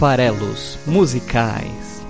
Farelos Musicais.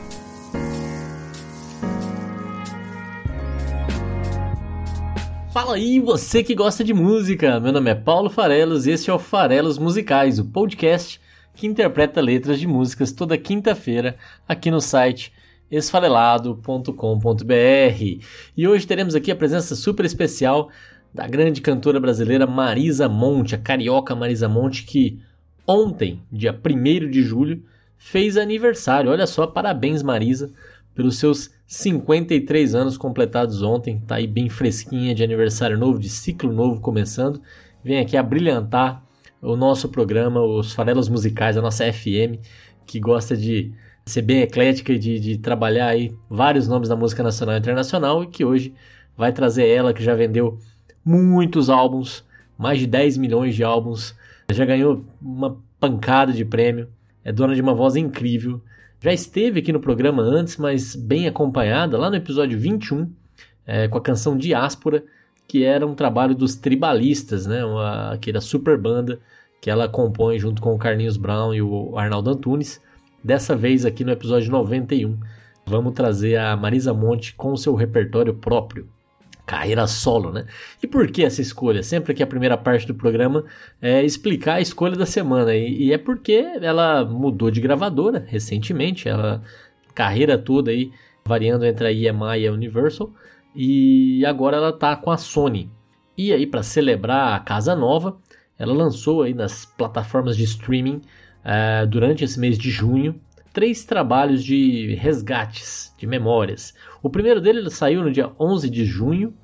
Fala aí, você que gosta de música! Meu nome é Paulo Farelos e este é o Farelos Musicais, o podcast que interpreta letras de músicas toda quinta-feira aqui no site esfarelado.com.br. E hoje teremos aqui a presença super especial da grande cantora brasileira Marisa Monte, a carioca Marisa Monte, que ontem, dia 1 de julho, fez aniversário. Olha só, parabéns Marisa pelos seus 53 anos completados ontem. Tá aí bem fresquinha de aniversário novo, de ciclo novo começando. Vem aqui a brilhantar o nosso programa, os Farelos Musicais, a nossa FM, que gosta de ser bem eclética e de, de trabalhar aí vários nomes da música nacional e internacional e que hoje vai trazer ela que já vendeu muitos álbuns, mais de 10 milhões de álbuns, já ganhou uma pancada de prêmio é dona de uma voz incrível. Já esteve aqui no programa antes, mas bem acompanhada, lá no episódio 21, é, com a canção Diáspora, que era um trabalho dos Tribalistas, né? Uma, aquela super banda que ela compõe junto com o Carlinhos Brown e o Arnaldo Antunes. Dessa vez aqui no episódio 91, vamos trazer a Marisa Monte com o seu repertório próprio carreira solo, né? E por que essa escolha? Sempre que a primeira parte do programa é explicar a escolha da semana. E, e é porque ela mudou de gravadora recentemente, ela carreira toda aí variando entre a EMI e a Universal, e agora ela tá com a Sony. E aí para celebrar a casa nova, ela lançou aí nas plataformas de streaming uh, durante esse mês de junho três trabalhos de resgates de memórias. O primeiro dele saiu no dia 11 de junho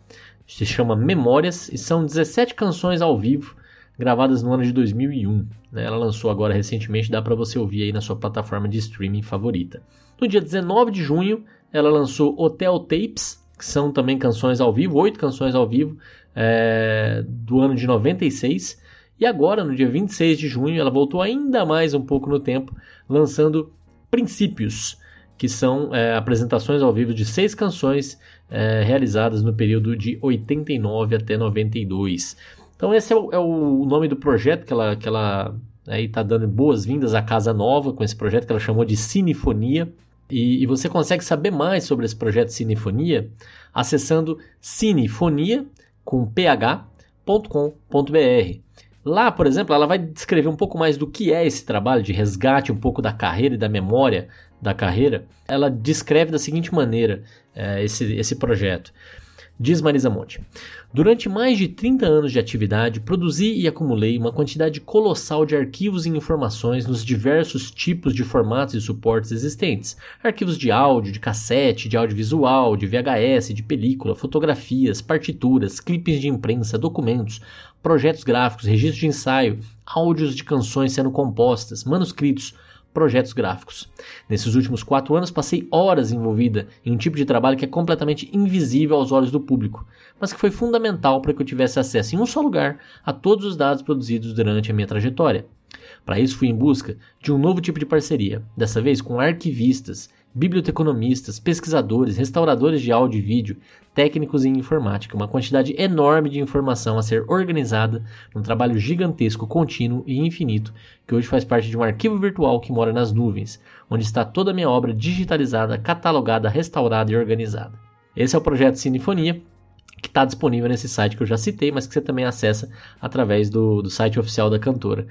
se chama Memórias e são 17 canções ao vivo gravadas no ano de 2001. Né? Ela lançou agora recentemente, dá para você ouvir aí na sua plataforma de streaming favorita. No dia 19 de junho, ela lançou Hotel Tapes, que são também canções ao vivo, oito canções ao vivo é, do ano de 96. E agora, no dia 26 de junho, ela voltou ainda mais um pouco no tempo, lançando Princípios, que são é, apresentações ao vivo de seis canções é, realizadas no período de 89 até 92. Então esse é o, é o nome do projeto que ela que ela está dando boas-vindas à Casa Nova com esse projeto que ela chamou de Cinefonia. E, e você consegue saber mais sobre esse projeto Cinefonia acessando cinefonia com ph.com.br. Lá, por exemplo, ela vai descrever um pouco mais do que é esse trabalho de resgate, um pouco da carreira e da memória da carreira. Ela descreve da seguinte maneira é, esse, esse projeto. Diz Marisa Monte: Durante mais de 30 anos de atividade, produzi e acumulei uma quantidade colossal de arquivos e informações nos diversos tipos de formatos e suportes existentes: arquivos de áudio, de cassete, de audiovisual, de VHS, de película, fotografias, partituras, clipes de imprensa, documentos, projetos gráficos, registros de ensaio, áudios de canções sendo compostas, manuscritos, projetos gráficos. Nesses últimos quatro anos, passei horas envolvida em um tipo de trabalho que é completamente invisível aos olhos do público, mas que foi fundamental para que eu tivesse acesso em um só lugar a todos os dados produzidos durante a minha trajetória. Para isso, fui em busca de um novo tipo de parceria, dessa vez com arquivistas, biblioteconomistas, pesquisadores, restauradores de áudio e vídeo, técnicos em informática, uma quantidade enorme de informação a ser organizada num trabalho gigantesco, contínuo e infinito, que hoje faz parte de um arquivo virtual que mora nas nuvens, onde está toda a minha obra digitalizada, catalogada, restaurada e organizada. Esse é o projeto Cinefonia, que está disponível nesse site que eu já citei, mas que você também acessa através do, do site oficial da cantora.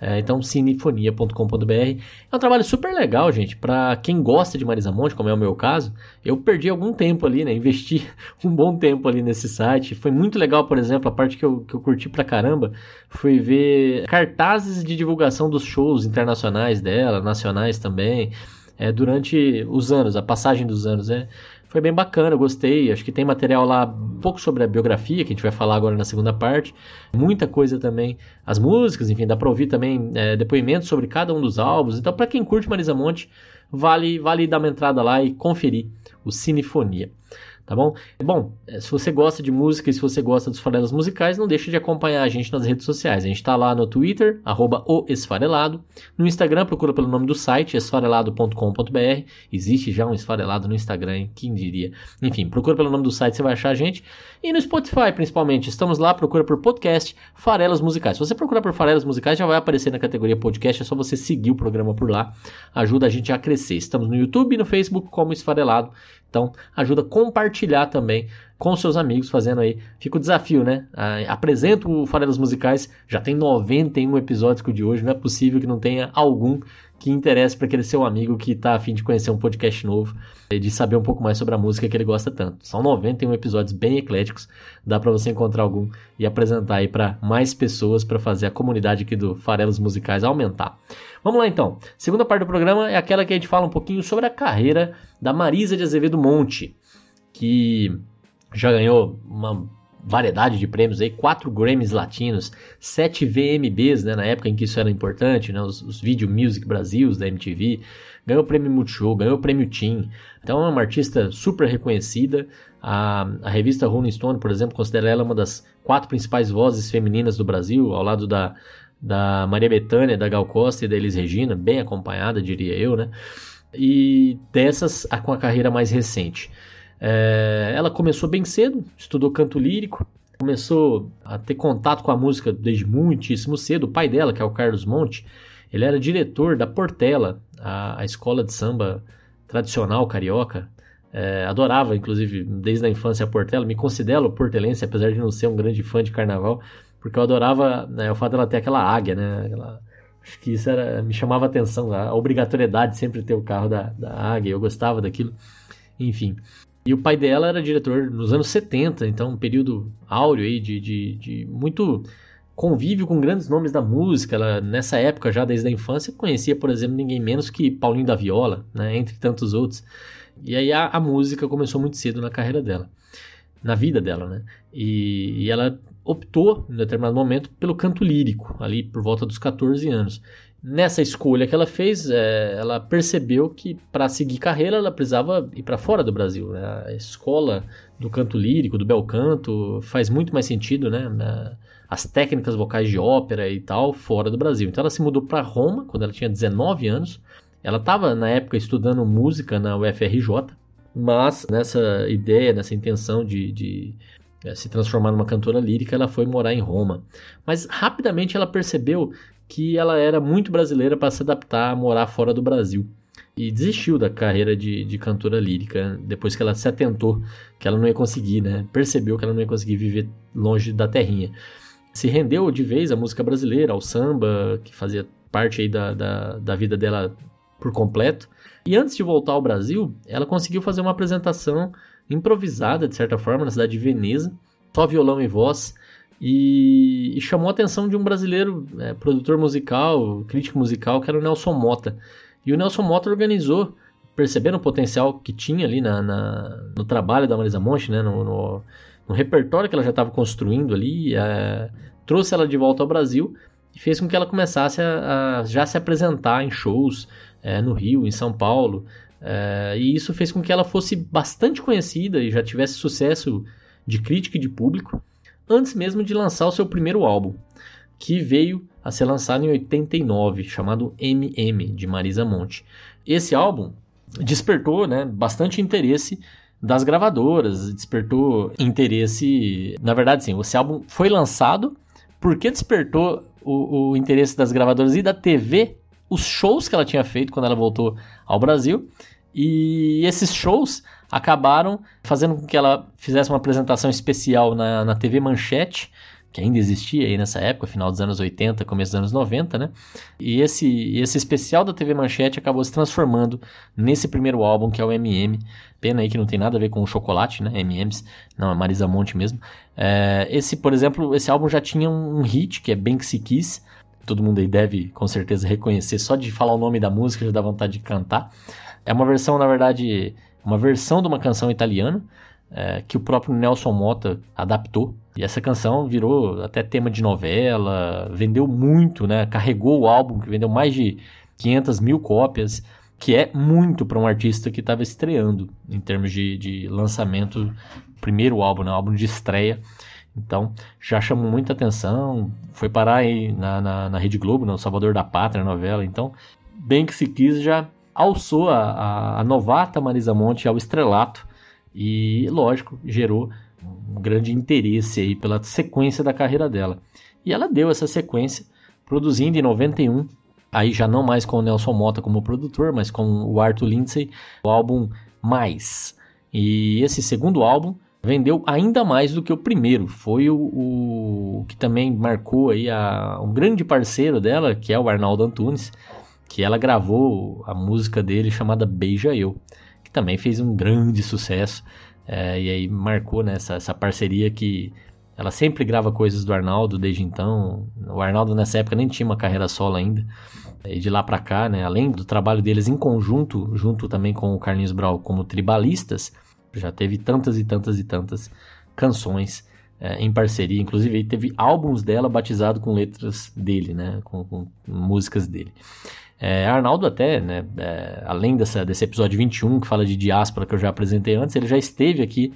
É, então, cinefonia.com.br. É um trabalho super legal, gente. Para quem gosta de Marisa Monte, como é o meu caso, eu perdi algum tempo ali, né? Investi um bom tempo ali nesse site. Foi muito legal, por exemplo, a parte que eu, que eu curti pra caramba foi ver cartazes de divulgação dos shows internacionais dela, nacionais também, é, durante os anos, a passagem dos anos. É, foi bem bacana, eu gostei. Acho que tem material lá um pouco sobre a biografia, que a gente vai falar agora na segunda parte. Muita coisa também, as músicas, enfim, dá pra ouvir também é, depoimentos sobre cada um dos álbuns. Então, para quem curte Marisa Monte, vale, vale dar uma entrada lá e conferir o Cinefonia. Tá bom? Bom, é, se você gosta de música e se você gosta dos farelas musicais, não deixe de acompanhar a gente nas redes sociais. A gente está lá no Twitter, arroba o Esfarelado. No Instagram, procura pelo nome do site, esfarelado.com.br. Existe já um esfarelado no Instagram, hein? quem diria? Enfim, procura pelo nome do site, você vai achar a gente. E no Spotify, principalmente, estamos lá, procura por podcast Farelas Musicais. Se você procurar por Farelas Musicais, já vai aparecer na categoria podcast, é só você seguir o programa por lá. Ajuda a gente a crescer. Estamos no YouTube e no Facebook como Esfarelado. Então, ajuda a compartilhar também com seus amigos, fazendo aí. Fica o desafio, né? Apresento o Farelas Musicais, já tem 91 episódios com o de hoje, não é possível que não tenha algum que interesse para aquele seu amigo que está afim de conhecer um podcast novo e de saber um pouco mais sobre a música que ele gosta tanto. São 91 episódios bem ecléticos, dá para você encontrar algum e apresentar aí para mais pessoas para fazer a comunidade aqui do Farelas Musicais aumentar. Vamos lá então. Segunda parte do programa é aquela que a gente fala um pouquinho sobre a carreira da Marisa de Azevedo Monte, que já ganhou uma variedade de prêmios aí, quatro Grammys latinos, sete VMBs, né, na época em que isso era importante, né, os, os Video Music Brasils da MTV, ganhou o prêmio Multishow, ganhou o prêmio Team, então é uma artista super reconhecida, a, a revista Rolling Stone, por exemplo, considera ela uma das quatro principais vozes femininas do Brasil, ao lado da, da Maria Bethânia, da Gal Costa e da Elis Regina, bem acompanhada, diria eu, né, e dessas com a carreira mais recente. É, ela começou bem cedo, estudou canto lírico, começou a ter contato com a música desde muitíssimo cedo. O pai dela, que é o Carlos Monte, ele era diretor da Portela, a, a escola de samba tradicional carioca. É, adorava, inclusive, desde a infância a Portela. Me considero portelense, apesar de não ser um grande fã de carnaval, porque eu adorava né, o fato dela ter aquela águia, né? Aquela, acho que isso era, me chamava a atenção, a obrigatoriedade de sempre ter o carro da, da águia. Eu gostava daquilo. Enfim, e o pai dela era diretor nos anos 70, então um período áureo aí de, de, de muito convívio com grandes nomes da música. Ela, nessa época, já desde a infância, conhecia, por exemplo, ninguém menos que Paulinho da Viola, né, entre tantos outros. E aí a, a, música começou muito cedo na carreira dela, na vida dela, né? E, e ela optou, em determinado momento, pelo canto lírico, ali por volta dos 14 anos. Nessa escolha que ela fez, é, ela percebeu que para seguir carreira ela precisava ir para fora do Brasil. Né? A escola do canto lírico, do bel canto, faz muito mais sentido, né? As técnicas vocais de ópera e tal, fora do Brasil. Então ela se mudou para Roma quando ela tinha 19 anos. Ela estava na época estudando música na UFRJ, mas nessa ideia, nessa intenção de, de é, se transformar numa cantora lírica, ela foi morar em Roma. Mas rapidamente ela percebeu que ela era muito brasileira para se adaptar a morar fora do Brasil. E desistiu da carreira de, de cantora lírica depois que ela se atentou que ela não ia conseguir, né? Percebeu que ela não ia conseguir viver longe da terrinha. Se rendeu de vez à música brasileira, ao samba, que fazia parte aí da, da, da vida dela por completo. E antes de voltar ao Brasil, ela conseguiu fazer uma apresentação improvisada, de certa forma, na cidade de Veneza, só violão e voz, e, e chamou a atenção de um brasileiro, é, produtor musical, crítico musical, que era o Nelson Mota. E o Nelson Mota organizou, percebendo o potencial que tinha ali na, na no trabalho da Marisa Monte, né, no, no, no, repertório que ela já estava construindo ali, é, trouxe ela de volta ao Brasil e fez com que ela começasse a, a já se apresentar em shows é, no Rio, em São Paulo. É, e isso fez com que ela fosse bastante conhecida e já tivesse sucesso de crítica e de público antes mesmo de lançar o seu primeiro álbum, que veio a ser lançado em 89, chamado MM, de Marisa Monte. Esse álbum despertou né, bastante interesse das gravadoras, despertou interesse. Na verdade, sim, esse álbum foi lançado porque despertou o, o, interesse das gravadoras e da TV, os shows que ela tinha feito quando ela voltou ao Brasil. E esses shows acabaram fazendo com que ela fizesse uma apresentação especial na, na TV Manchete, que ainda existia aí nessa época, final dos anos 80, começo dos anos 90, né? E esse, esse especial da TV Manchete acabou se transformando nesse primeiro álbum, que é o MM. Pena aí que não tem nada a ver com o chocolate, né? MMs, não, é Marisa Monte mesmo. É, esse, por exemplo, esse álbum já tinha um hit, que é Banksy Kiss. Todo mundo aí deve, com certeza, reconhecer. Só de falar o nome da música já dá vontade de cantar. É uma versão, na verdade, uma versão de uma canção italiana é, que o próprio Nelson Mota adaptou. E essa canção virou até tema de novela, vendeu muito, né? Carregou o álbum, que vendeu mais de 500 mil cópias. que é muito para um artista que estava estreando em termos de, de lançamento, primeiro álbum, né, álbum de estreia. Então já chamou muita atenção, foi parar aí na, na, na Rede Globo, no né, Salvador da Pátria, novela. Então, bem que se quis, já alçou a, a, novata Marisa Monte ao estrelato e, lógico, gerou um grande interesse aí pela sequência da carreira dela. E ela deu essa sequência, produzindo em 91 aí já não mais com o Nelson Mota como produtor, mas com o Arthur Lindsay, o álbum Mais. E esse segundo álbum vendeu ainda mais do que o primeiro. Foi o, o que também marcou aí a, um grande parceiro dela, que é o Arnaldo Antunes, que ela gravou a música dele chamada Beija Eu, que também fez um grande sucesso. É, e aí marcou né, essa, essa parceria que ela sempre grava coisas do Arnaldo desde então. O Arnaldo nessa época nem tinha uma carreira solo ainda. E de lá para cá, né, além do trabalho deles em conjunto, junto também com o Carlinhos Brau como tribalistas, já teve tantas e tantas e tantas canções é, em parceria. Inclusive teve álbuns dela batizado com letras dele, né, com, com músicas dele. É, Arnaldo até, né, é, além dessa, desse episódio 21 que fala de diáspora que eu já apresentei antes, ele já esteve aqui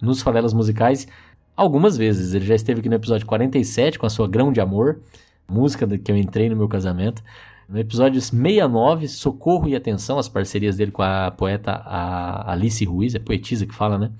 nos Favelas Musicais algumas vezes. Ele já esteve aqui no episódio 47 com a sua Grão de Amor, música que eu entrei no meu casamento. No episódio 69, Socorro e Atenção, as parcerias dele com a poeta a Alice Ruiz, é poetisa que fala, né?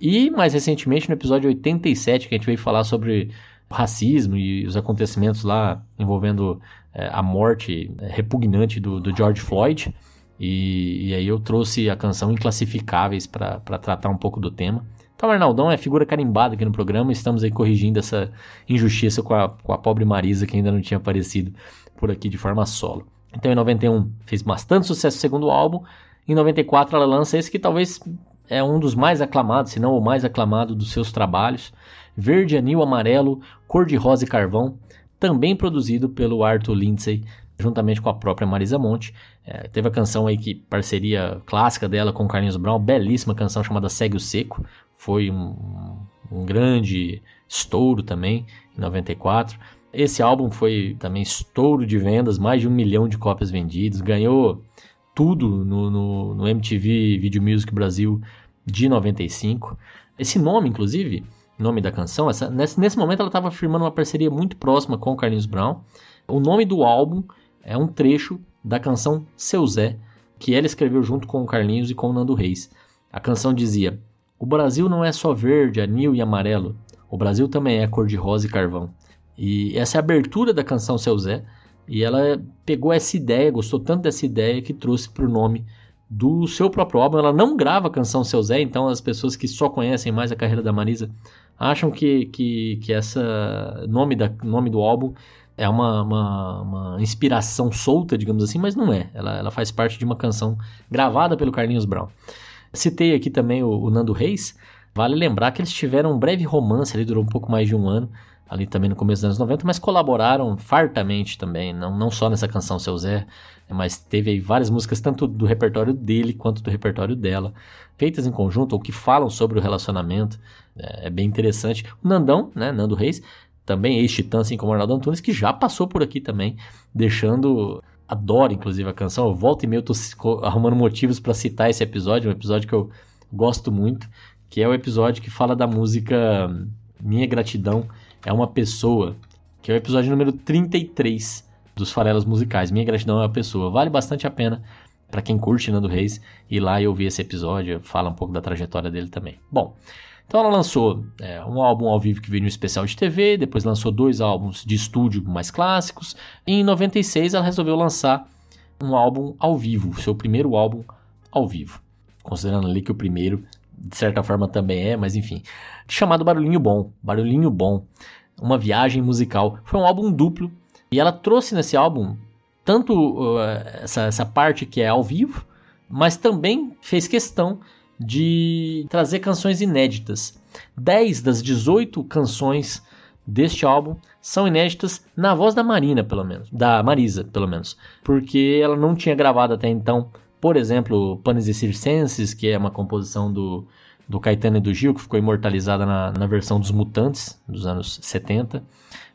E mais recentemente, no episódio 87, que a gente veio falar sobre racismo e os acontecimentos lá envolvendo é, a morte é, repugnante do, do George Floyd. E, e, aí eu trouxe a canção Inclassificáveis para tratar um pouco do tema. Então, Arnaldão é figura carimbada aqui no programa. Estamos aí corrigindo essa injustiça com a, com a pobre Marisa, que ainda não tinha aparecido por aqui de forma solo. Então, em 91, fez bastante sucesso o segundo álbum. Em 94, ela lança esse que talvez é um dos mais aclamados, se não o mais aclamado dos seus trabalhos. Verde, Anil, Amarelo, Cor de Rosa e Carvão. Também produzido pelo Arthur Lindsay, juntamente com a própria Marisa Monte. É, teve a canção aí que parceria clássica dela com Carlinhos Brown, belíssima canção chamada Segue o Seco foi um, um grande estouro também em 94. Esse álbum foi também estouro de vendas, mais de um milhão de cópias vendidas, ganhou tudo no, no, no MTV Video Music Brasil de 95. Esse nome, inclusive, nome da canção, essa, nesse, nesse momento ela estava firmando uma parceria muito próxima com o Carlinhos Brown. O nome do álbum é um trecho da canção Seu Zé, que ela escreveu junto com o Carlinhos e com o Nando Reis. A canção dizia: o Brasil não é só verde, anil e amarelo. O Brasil também é cor-de-rosa e carvão. E essa é a abertura da canção Seu Zé. E ela pegou essa ideia, gostou tanto dessa ideia que trouxe para o nome do seu próprio álbum. Ela não grava a canção Seu Zé, então as pessoas que só conhecem mais a carreira da Marisa acham que, que, que essa nome, da, nome do álbum é uma, uma, uma, inspiração solta, digamos assim, mas não é. Ela, ela faz parte de uma canção gravada pelo Carlinhos Brown. Citei aqui também o, o Nando Reis. Vale lembrar que eles tiveram um breve romance ali, durou um pouco mais de um ano, ali também no começo dos anos 90, mas colaboraram fartamente também, não, não só nessa canção Seu Zé, mas teve aí várias músicas, tanto do repertório dele quanto do repertório dela, feitas em conjunto ou que falam sobre o relacionamento, é, é bem interessante. O Nandão, né, Nando Reis, também ex-titã, assim como o Arnaldo Antunes, que já passou por aqui também, deixando adoro, inclusive, a canção. Eu volto e meio tô arrumando motivos para citar esse episódio, um episódio que eu gosto muito, que é o episódio que fala da música Minha Gratidão é uma Pessoa, que é o episódio número 33 dos Farelas Musicais. Minha Gratidão é uma Pessoa. Vale bastante a pena para quem curte Nando Reis ir lá e ouvir esse episódio, fala um pouco da trajetória dele também. Bom, então ela lançou é, um álbum ao vivo que veio no especial de TV, depois lançou dois álbuns de estúdio mais clássicos, e em 96 ela resolveu lançar um álbum ao vivo, seu primeiro álbum ao vivo. Considerando ali que o primeiro, de certa forma, também é, mas enfim. Chamado Barulhinho Bom. Barulhinho Bom. Uma viagem musical. Foi um álbum duplo. E ela trouxe nesse álbum tanto uh, essa, essa parte que é ao vivo, mas também fez questão de trazer canções inéditas. 10 das 18 canções deste álbum são inéditas na voz da Marina, pelo menos, da Marisa, pelo menos, porque ela não tinha gravado até então, por exemplo, Panis e Circenses, que é uma composição do, do Caetano e do Gil, que ficou imortalizada na, na versão dos Mutantes, dos anos 70.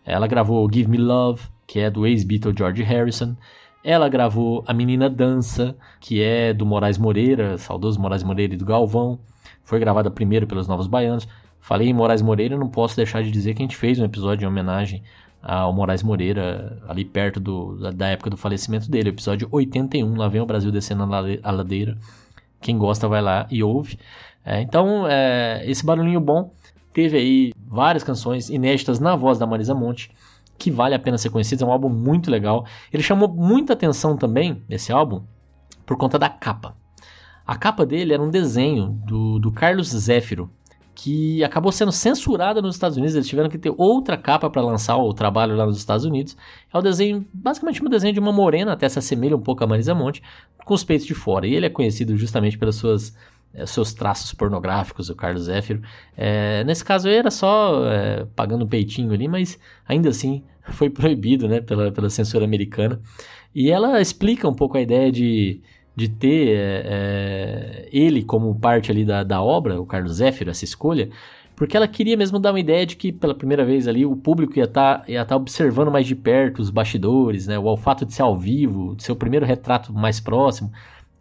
Ela gravou Give Me Love, que é do ex-Beatle George Harrison, Ela gravou A Menina Dança, que é do Moraes Moreira, saudoso Moraes Moreira e do Galvão. Foi gravada primeiro pelos Novos Baianos. Falei em Moraes Moreira, não posso deixar de dizer que a gente fez um episódio em homenagem ao Moraes Moreira, ali perto do, da época do falecimento dele, episódio 81, lá vem o Brasil descendo a ladeira. Quem gosta vai lá e ouve. É, então, é, esse barulhinho bom teve aí várias canções inéditas na voz da Marisa Monte, que vale a pena ser conhecido, é um álbum muito legal. Ele chamou muita atenção também, esse álbum, por conta da capa. A capa dele era um desenho do, do Carlos Zéfiro, que acabou sendo censurada nos Estados Unidos. Eles tiveram que ter outra capa para lançar o trabalho lá nos Estados Unidos. É o desenho, basicamente um desenho de uma morena, até se assemelha um pouco a Marisa Monte, com os peitos de fora. E ele é conhecido justamente pelas suas é, seus traços pornográficos, o Carlos Zéfiro. É, nesse caso era só é, pagando um peitinho ali, mas ainda assim foi proibido né, pela, pela censura americana. E ela explica um pouco a ideia de de ter é, ele como parte ali da, da obra, o Carlos Zéfiro, essa escolha, porque ela queria mesmo dar uma ideia de que pela primeira vez ali o público ia estar tá, ia tá observando mais de perto os bastidores, né, o olfato de ser ao vivo, de ser o primeiro retrato mais próximo,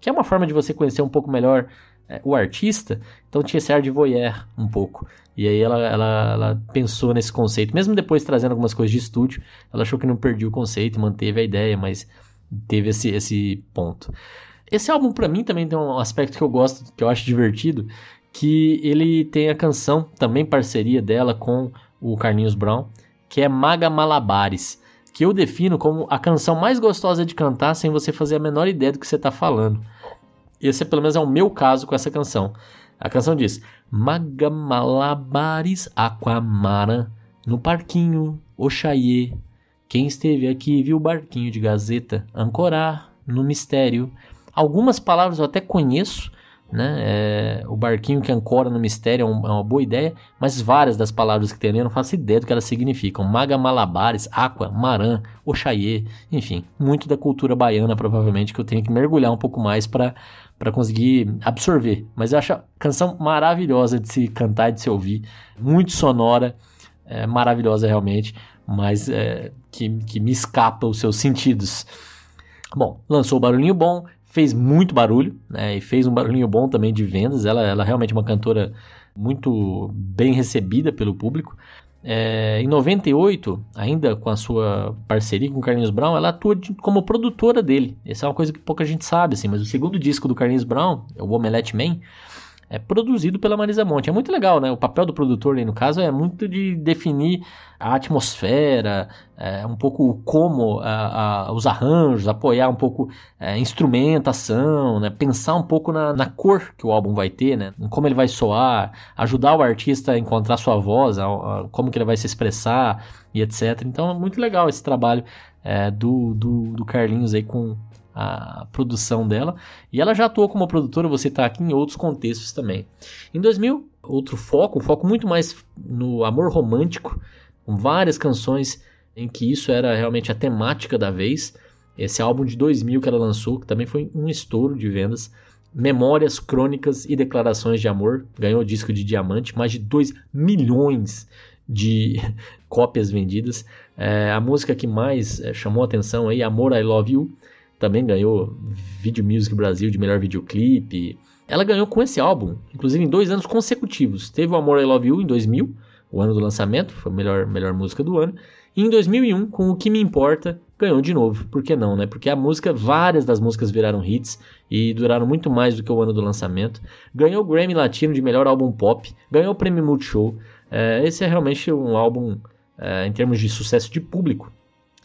que é uma forma de você conhecer um pouco melhor é, o artista, então tinha esse ar de voyeur um pouco. E aí ela, ela, ela, pensou nesse conceito, mesmo depois trazendo algumas coisas de estúdio, ela achou que não perdia o conceito, manteve a ideia, mas teve esse, esse ponto. Esse álbum para mim também tem um aspecto que eu gosto, que eu acho divertido, que ele tem a canção, também parceria dela com o Carlinhos Brown, que é Maga Malabares, que eu defino como a canção mais gostosa de cantar sem você fazer a menor ideia do que você está falando. Esse pelo menos é o meu caso com essa canção. A canção diz: Maga Malabares Aquamara no parquinho Oxaie. Quem esteve aqui viu o barquinho de gazeta ancorar no mistério Algumas palavras eu até conheço, né? É, o barquinho que ancora no mistério é, um, é, uma boa ideia, mas várias das palavras que tem ali eu não faço ideia do que elas significam. Maga Malabares, Aqua, Maran, Oxaie, enfim, muito da cultura baiana provavelmente que eu tenho que mergulhar um pouco mais para para conseguir absorver. Mas eu acho a canção maravilhosa de se cantar e de se ouvir, muito sonora, é, maravilhosa realmente, mas é, que, que me escapa os seus sentidos. Bom, lançou o Barulhinho Bom, fez muito barulho, né? E fez um barulhinho bom também de vendas. Ela, ela é realmente uma cantora muito bem recebida pelo público. É, em 98, ainda com a sua parceria com o Carlinhos Brown, ela atua de, como produtora dele. Essa é uma coisa que pouca gente sabe, assim, mas o segundo disco do Carlinhos Brown, o Omelette Man, é produzido pela Marisa Monte. É muito legal, né? O papel do produtor, aí, no caso, é muito de definir a atmosfera, é, um pouco como a, a, os arranjos, apoiar um pouco a é, instrumentação, né? pensar um pouco na, na, cor que o álbum vai ter, né? em como ele vai soar, ajudar o artista a encontrar sua voz, a, como que ele vai se expressar e etc. Então é muito legal esse trabalho é, do, do, do Carlinhos aí com, a produção dela. E ela já atuou como produtora, você está aqui em outros contextos também. Em 2000, outro foco, um foco muito mais no amor romântico, com várias canções em que isso era realmente a temática da vez. Esse álbum de 2000 que ela lançou, que também foi um estouro de vendas. Memórias, Crônicas e Declarações de Amor. Ganhou disco de diamante, mais de 2 milhões de cópias vendidas. É, a música que mais é, chamou atenção aí, Amor I Love You, também ganhou Video Music Brasil de melhor videoclipe. Ela ganhou com esse álbum, inclusive em dois anos consecutivos. Teve o Amor I Love You em 2000, o ano do lançamento, foi a melhor, melhor música do ano. E em 2001, com O Que Me Importa, ganhou de novo. Por que não, né? Porque a música, várias das músicas viraram hits e duraram muito mais do que o ano do lançamento. Ganhou o Grammy Latino de melhor álbum pop, ganhou o Prêmio Multishow. É, esse é realmente um álbum, é, em termos de sucesso de público,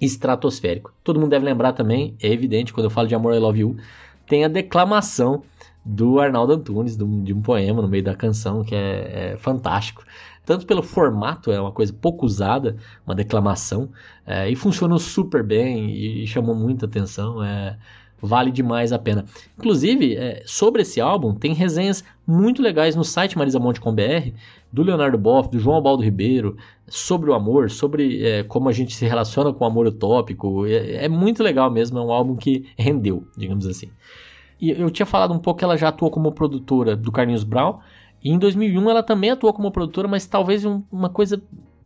estratosférico. Todo mundo deve lembrar também, é evidente, quando eu falo de Amor I Love You, tem a declamação do Arnaldo Antunes, de um poema no meio da canção, que é, é fantástico. Tanto pelo formato, é uma coisa pouco usada, uma declamação, é, e funcionou super bem e, e chamou muita atenção. É, vale demais a pena. Inclusive, é, sobre esse álbum, tem resenhas muito legais no site marisamonte.com.br, do Leonardo Boff, do João Albaldo Ribeiro, sobre o amor, sobre é, como a gente se relaciona com o amor utópico. É, é, muito legal mesmo, é um álbum que rendeu, digamos assim. E eu tinha falado um pouco que ela já atuou como produtora do Carlinhos Brown, e em 2001 ela também atuou como produtora, mas talvez um, uma coisa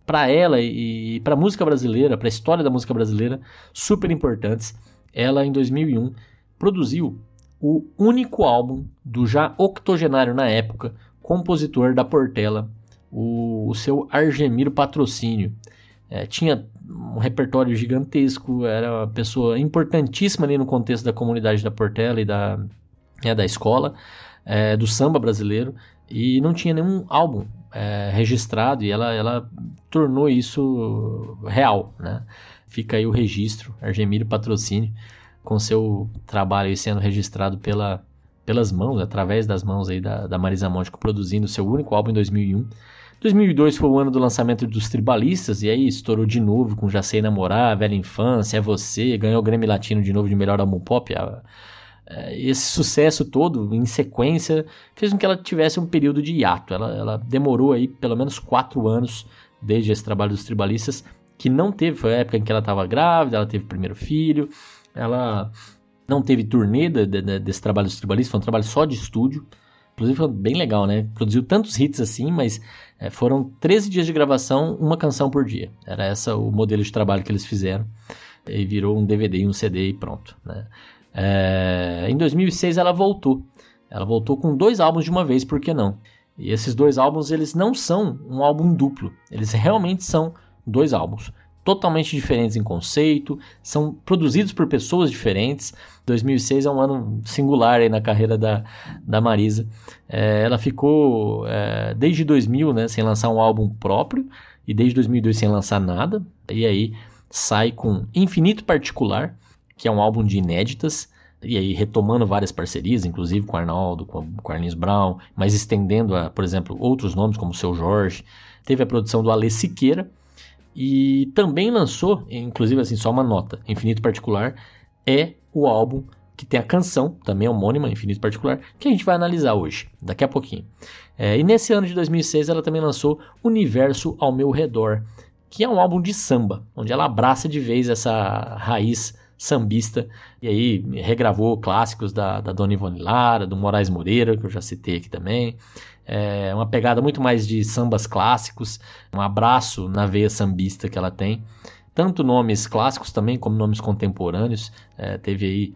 para ela e para a música brasileira, para a história da música brasileira, super importantes ela em 2001 produziu o único álbum do já octogenário na época compositor da Portela, o, o seu Argemiro Patrocínio. É, tinha um repertório gigantesco, era uma pessoa importantíssima ali no contexto da comunidade da Portela e da, é, da escola, é, do samba brasileiro, e não tinha nenhum álbum é, registrado, e ela, ela tornou isso real. Né? Fica aí o registro, Argemiro Patrocínio, com seu trabalho sendo registrado pela, pelas mãos, através das mãos aí da, da Marisa Monte, produzindo seu único álbum em 2001. 2002 foi o ano do lançamento dos Tribalistas, e aí estourou de novo com Já Sei Namorar, Velha Infância, É Você, ganhou o Grêmio Latino de novo de melhor álbum pop. É, esse sucesso todo, em sequência, fez com que ela tivesse um período de hiato. Ela, ela demorou aí pelo menos quatro anos desde esse trabalho dos Tribalistas, que não teve, foi a época em que ela estava grávida, ela teve o primeiro filho, ela não teve turnê de, de, desse trabalho dos Tribalistas, foi um trabalho só de estúdio. Inclusive foi bem legal, né? Produziu tantos hits assim, mas é, foram 13 dias de gravação, uma canção por dia. Era esse o modelo de trabalho que eles fizeram. E virou um DVD e um CD e pronto. Né? É, em 2006 ela voltou. Ela voltou com dois álbuns de uma vez, por que não? E esses dois álbuns eles não são um álbum duplo. Eles realmente são dois álbuns totalmente diferentes em conceito, são produzidos por pessoas diferentes. 2006 é um ano singular aí na carreira da, da Marisa. É, ela ficou é, desde 2000 né, sem lançar um álbum próprio e desde 2002 sem lançar nada. E aí sai com Infinito Particular, que é um álbum de inéditas. E aí retomando várias parcerias, inclusive com Arnaldo, com, Carlinhos Brown, mas estendendo a, por exemplo, outros nomes como o Seu Jorge. Teve a produção do Alê Siqueira, e também lançou, inclusive assim, só uma nota, Infinito Particular é o álbum que tem a canção, também homônima, Infinito Particular, que a gente vai analisar hoje, daqui a pouquinho. É, e nesse ano de 2006 ela também lançou Universo ao Meu Redor, que é um álbum de samba, onde ela abraça de vez essa raiz sambista, e aí regravou clássicos da, da Dona Ivone Lara, do Moraes Moreira, que eu já citei aqui também, é uma pegada muito mais de sambas clássicos, um abraço na veia sambista que ela tem. Tanto nomes clássicos também como nomes contemporâneos. É, teve aí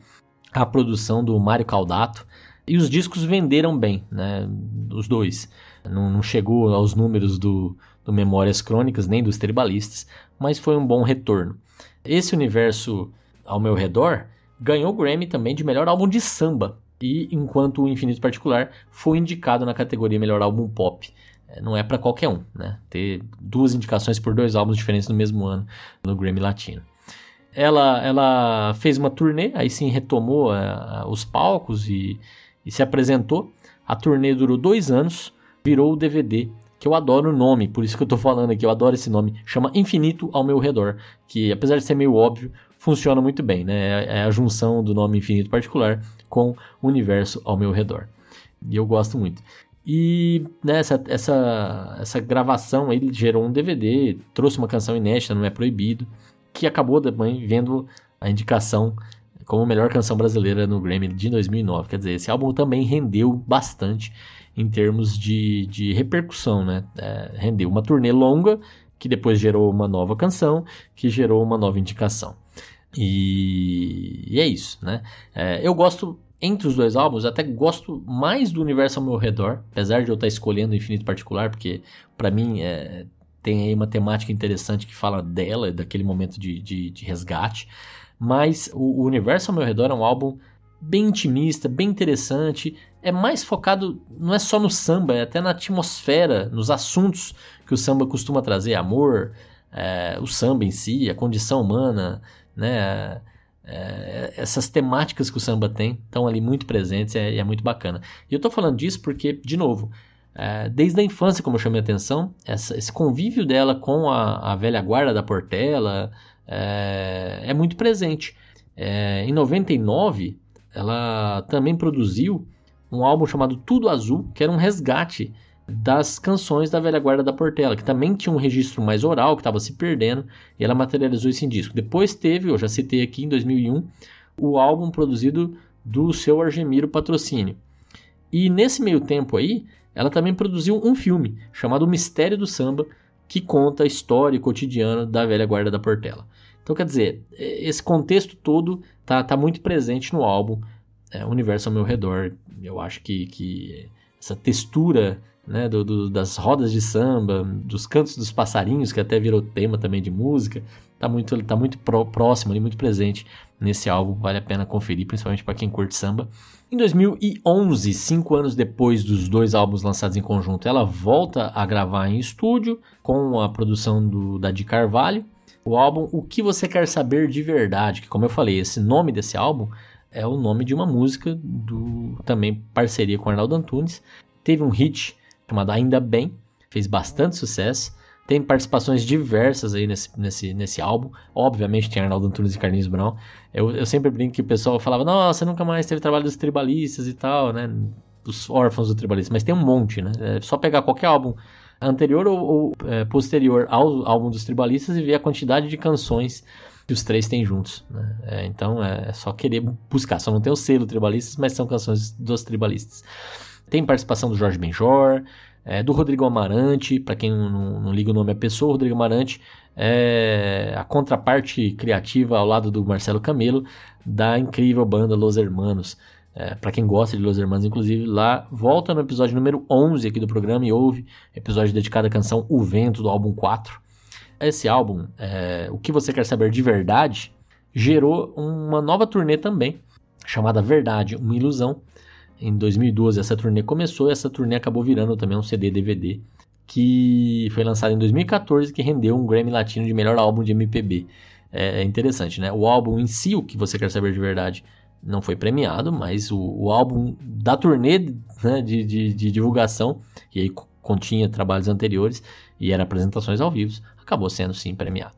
a produção do Mário Caldato. E os discos venderam bem, né? Os dois. Não, não chegou aos números do, do Memórias Crônicas, nem dos Tribalistas, mas foi um bom retorno. Esse universo ao meu redor ganhou o Grammy também de melhor álbum de samba e enquanto o Infinito Particular foi indicado na categoria Melhor Álbum Pop. É, não é para qualquer um, né? Ter duas indicações por dois álbuns diferentes no mesmo ano no Grammy Latino. Ela, ela fez uma turnê, aí sim retomou uh, os palcos e, e se apresentou. A turnê durou dois anos, virou o DVD que eu adoro o nome, por isso que eu tô falando aqui, eu adoro esse nome, chama Infinito ao Meu Redor, que apesar de ser meio óbvio, funciona muito bem, né? É, é a junção do nome Infinito Particular com o universo ao meu redor. E eu gosto muito. E né, essa, essa gravação ele gerou um DVD, trouxe uma canção inédita, não é proibido, que acabou também vendo a indicação como melhor canção brasileira no Grammy de 2009. Quer dizer, esse álbum também rendeu bastante em termos de, de repercussão, né? É, rendeu uma turnê longa que depois gerou uma nova canção, que gerou uma nova indicação. E, e é isso, né? É, eu gosto, entre os dois álbuns, até gosto mais do Universo ao meu redor, apesar de eu estar escolhendo o Infinito Particular, porque para mim é, tem aí uma temática interessante que fala dela, daquele momento de, de, de resgate. Mas o, o Universo ao meu redor é um álbum bem intimista, bem interessante. É mais focado, não é só no samba, é até na atmosfera, nos assuntos que o samba costuma trazer: amor, é, o samba em si, a condição humana, né? É, essas temáticas que o samba tem estão ali muito presentes e é, é, muito bacana. E eu estou falando disso porque, de novo, é, desde a infância, como eu chamei a atenção, essa, esse convívio dela com a, a velha guarda da Portela é, é muito presente. É, em 99, ela também produziu um álbum chamado Tudo Azul, que era um resgate das canções da velha guarda da Portela, que também tinha um registro mais oral, que estava se perdendo, e ela materializou isso em disco. Depois teve, eu já citei aqui em 2001, o álbum produzido do seu Argemiro Patrocínio. E nesse meio tempo aí, ela também produziu um filme chamado O Mistério do Samba, que conta a história e cotidiano da velha guarda da Portela. Então, quer dizer, esse contexto todo tá, tá muito presente no álbum é, Universo ao Meu Redor. Eu acho que, que essa textura né, do, do, das rodas de samba, dos cantos dos passarinhos, que até virou tema também de música, tá muito, tá muito pro, próximo ali, muito presente nesse álbum, vale a pena conferir, principalmente para quem curte samba. Em 2011, cinco anos depois dos dois álbuns lançados em conjunto, ela volta a gravar em estúdio com a produção do, da Di Carvalho. O álbum O Que Você Quer Saber de Verdade, que como eu falei, esse nome desse álbum é o nome de uma música do também parceria com Arnaldo Antunes. Teve um hit chamado Ainda Bem, fez bastante sucesso. Tem participações diversas aí nesse, nesse, nesse álbum. Obviamente tem Arnaldo Antunes e Carlinhos Brown. Eu, eu sempre brinco que o pessoal falava, nossa, nunca mais teve trabalho dos tribalistas e tal, né? Dos órfãos do tribalista. Mas tem um monte, né? É só pegar qualquer álbum anterior ou, ou é, posterior ao álbum dos tribalistas e ver a quantidade de canções que os três têm juntos. Né? É, então é, é só querer buscar. Só não tem o selo tribalistas, mas são canções dos tribalistas. Tem participação do Jorge Benjor, é, do Rodrigo Amarante, para quem não, não, liga o nome à pessoa, Rodrigo Amarante é a contraparte criativa ao lado do Marcelo Camelo da incrível banda Los Hermanos. É, para quem gosta de Los Hermanos, inclusive, lá volta no episódio número 11 aqui do programa e ouve episódio dedicado à canção O Vento do álbum 4. Esse álbum, é, O que você quer saber de verdade, gerou uma nova turnê também, chamada Verdade, uma ilusão, em 2012 essa turnê começou e essa turnê acabou virando também um CD DVD que foi lançado em 2014 que rendeu um Grammy Latino de melhor álbum de MPB. É, é interessante, né? O álbum em si, o que você quer saber de verdade, não foi premiado, mas o, o álbum da turnê né, de, de, de, divulgação, que aí continha trabalhos anteriores e era apresentações ao vivo, acabou sendo sim premiado.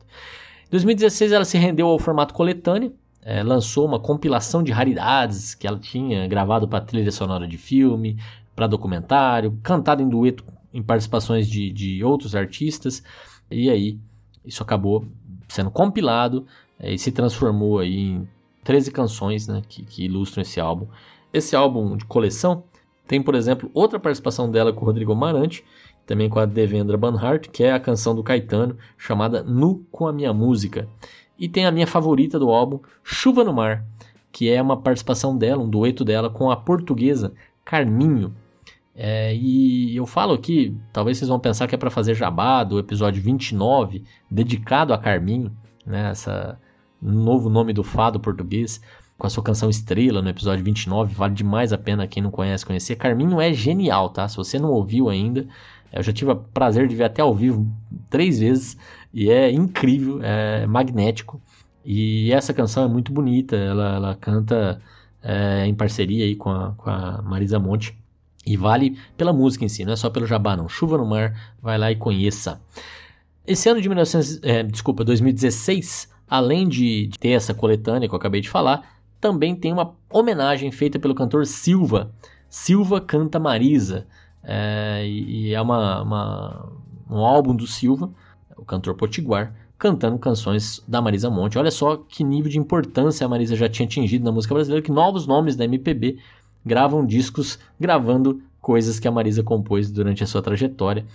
Em 2016 ela se rendeu ao formato coletânea, é, lançou uma compilação de raridades que ela tinha gravado para trilha sonora de filme, para documentário, cantado em dueto em participações de, de outros artistas, e aí isso acabou sendo compilado é, e se transformou aí em 13 canções né, que, que ilustram esse álbum. Esse álbum de coleção tem, por exemplo, outra participação dela com o Rodrigo Amarante, também com a Devendra Banhart, que é a canção do Caetano, chamada Nu com a Minha Música. E tem a minha favorita do álbum, Chuva no Mar, que é uma participação dela, um dueto dela com a portuguesa Carminho. É, e eu falo aqui, talvez vocês vão pensar que é para fazer jabá do episódio 29, dedicado a Carminho, né, essa novo nome do fado português, com a sua canção Estrela no episódio 29, vale demais a pena quem não conhece conhecer. Carminho é genial, tá? Se você não ouviu ainda, eu já tive o prazer de ver até ao vivo três vezes e é incrível, é magnético. E essa canção é muito bonita, ela, ela canta é, em parceria aí com a, com a Marisa Monte. E vale pela música em si, não é só pelo jabá não. Chuva no Mar, vai lá e conheça. Esse ano de 1900, é, desculpa, 2016, além de, ter essa coletânea que eu acabei de falar, também tem uma homenagem feita pelo cantor Silva. Silva canta Marisa. É, e é uma, uma, um álbum do Silva, o cantor potiguar, cantando canções da Marisa Monte. Olha só que nível de importância a Marisa já tinha atingido na música brasileira, que novos nomes da MPB gravam discos gravando coisas que a Marisa compôs durante a sua trajetória.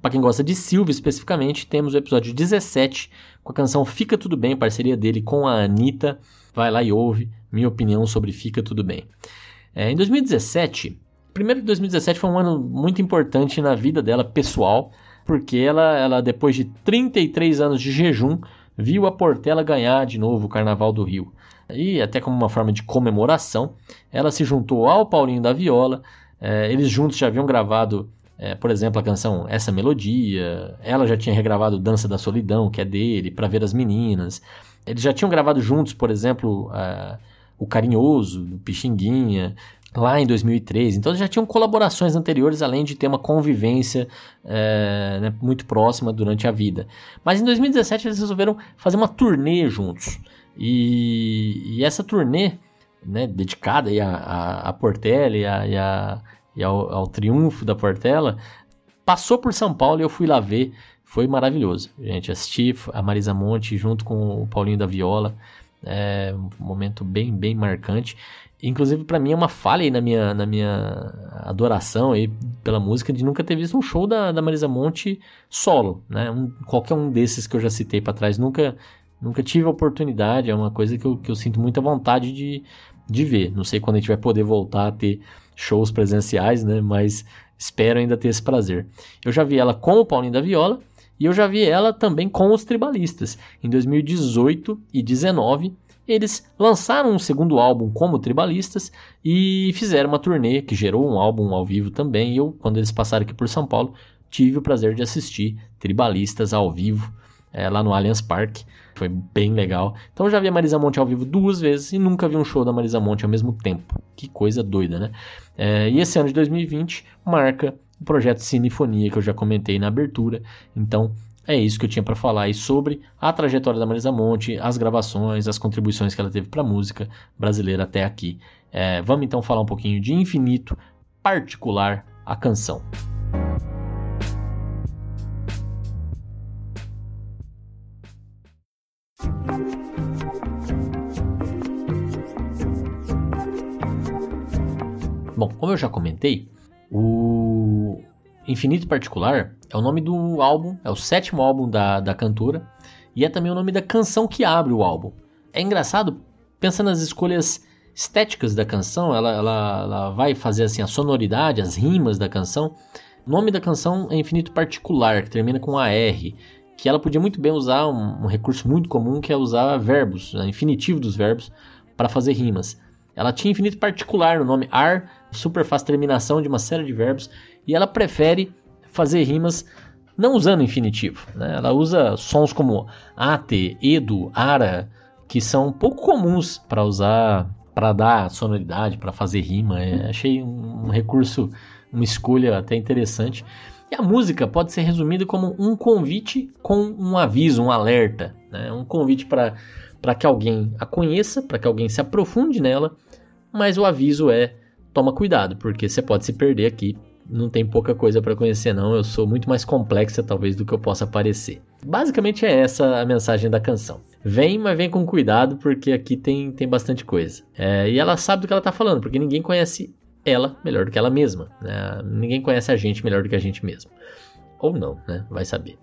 Para quem gosta de Silva especificamente, temos o episódio 17 com a canção Fica Tudo Bem, parceria dele com a Anitta. Vai lá e ouve minha opinião sobre Fica Tudo Bem. É, em 2017, primeiro que 2017 foi um ano muito importante na vida dela pessoal, porque ela, ela depois de 33 anos de jejum, viu a Portela ganhar de novo o Carnaval do Rio. E até como uma forma de comemoração, ela se juntou ao Paulinho da Viola. É, eles juntos já haviam gravado, é, por exemplo, a canção Essa Melodia. Ela já tinha regravado Dança da Solidão, que é dele, Para Ver as Meninas. Eles já tinham gravado juntos, por exemplo, o Carinhoso, do Pixinguinha lá em 2003. Então já tinham colaborações anteriores, além de ter uma convivência é, né, muito próxima durante a vida. Mas em 2017 eles resolveram fazer uma turnê juntos. E, e essa turnê, né, dedicada a, a, a, Portela e, a, e, e ao, ao, triunfo da Portela, passou por São Paulo e eu fui lá ver. Foi maravilhoso, gente. Assisti a Marisa Monte junto com o Paulinho da Viola. É um momento bem, bem marcante. Inclusive, para mim é uma falha aí na minha, na minha adoração aí pela música de nunca ter visto um show da, da Marisa Monte solo, né? Um, qualquer um desses que eu já citei para trás nunca Nunca tive a oportunidade, é uma coisa que eu, que eu sinto muita vontade de, de ver. Não sei quando a gente vai poder voltar a ter shows presenciais, né? Mas espero ainda ter esse prazer. Eu já vi ela com o Paulinho da Viola e eu já vi ela também com os Tribalistas. Em 2018 e 2019, eles lançaram um segundo álbum como Tribalistas e fizeram uma turnê que gerou um álbum ao vivo também. Eu, quando eles passaram aqui por São Paulo, tive o prazer de assistir Tribalistas ao vivo é, lá no Allianz Parque. Foi bem legal. Então eu já vi a Marisa Monte ao vivo duas vezes e nunca vi um show da Marisa Monte ao mesmo tempo. Que coisa doida, né? É, e esse ano de 2020 marca o projeto Cinefonia que eu já comentei na abertura. Então é isso que eu tinha para falar aí sobre a trajetória da Marisa Monte, as gravações, as contribuições que ela teve para a música brasileira até aqui. É, vamos então falar um pouquinho de Infinito, particular a canção. Bom, como eu já comentei, o Infinito Particular é o nome do álbum, é o sétimo álbum da, da cantora e é também o nome da canção que abre o álbum. É engraçado, pensa nas escolhas estéticas da canção, ela, ela, ela vai fazer assim a sonoridade, as rimas da canção. O nome da canção é Infinito Particular, que termina com AR, que ela podia muito bem usar um, um recurso muito comum que é usar verbos, né, infinitivo dos verbos, para fazer rimas. Ela tinha infinito particular no nome ar, super fácil terminação de uma série de verbos, e ela prefere fazer rimas não usando infinitivo. Né? Ela usa sons como ate, edo, ara, que são pouco comuns para usar, para dar sonoridade, para fazer rima. É, achei um, um recurso, uma escolha até interessante. E a música pode ser resumida como um convite com um aviso, um alerta. Né? Um convite para que alguém a conheça, para que alguém se aprofunde nela, mas o aviso é toma cuidado, porque você pode se perder aqui. Não tem pouca coisa para conhecer, não. Eu sou muito mais complexa, talvez, do que eu possa parecer. Basicamente é essa a mensagem da canção. Vem, mas vem com cuidado, porque aqui tem, tem bastante coisa. É, e ela sabe do que ela tá falando, porque ninguém conhece ela melhor do que ela mesma. Né? Ninguém conhece a gente melhor do que a gente mesmo. Ou não, né? Vai saber.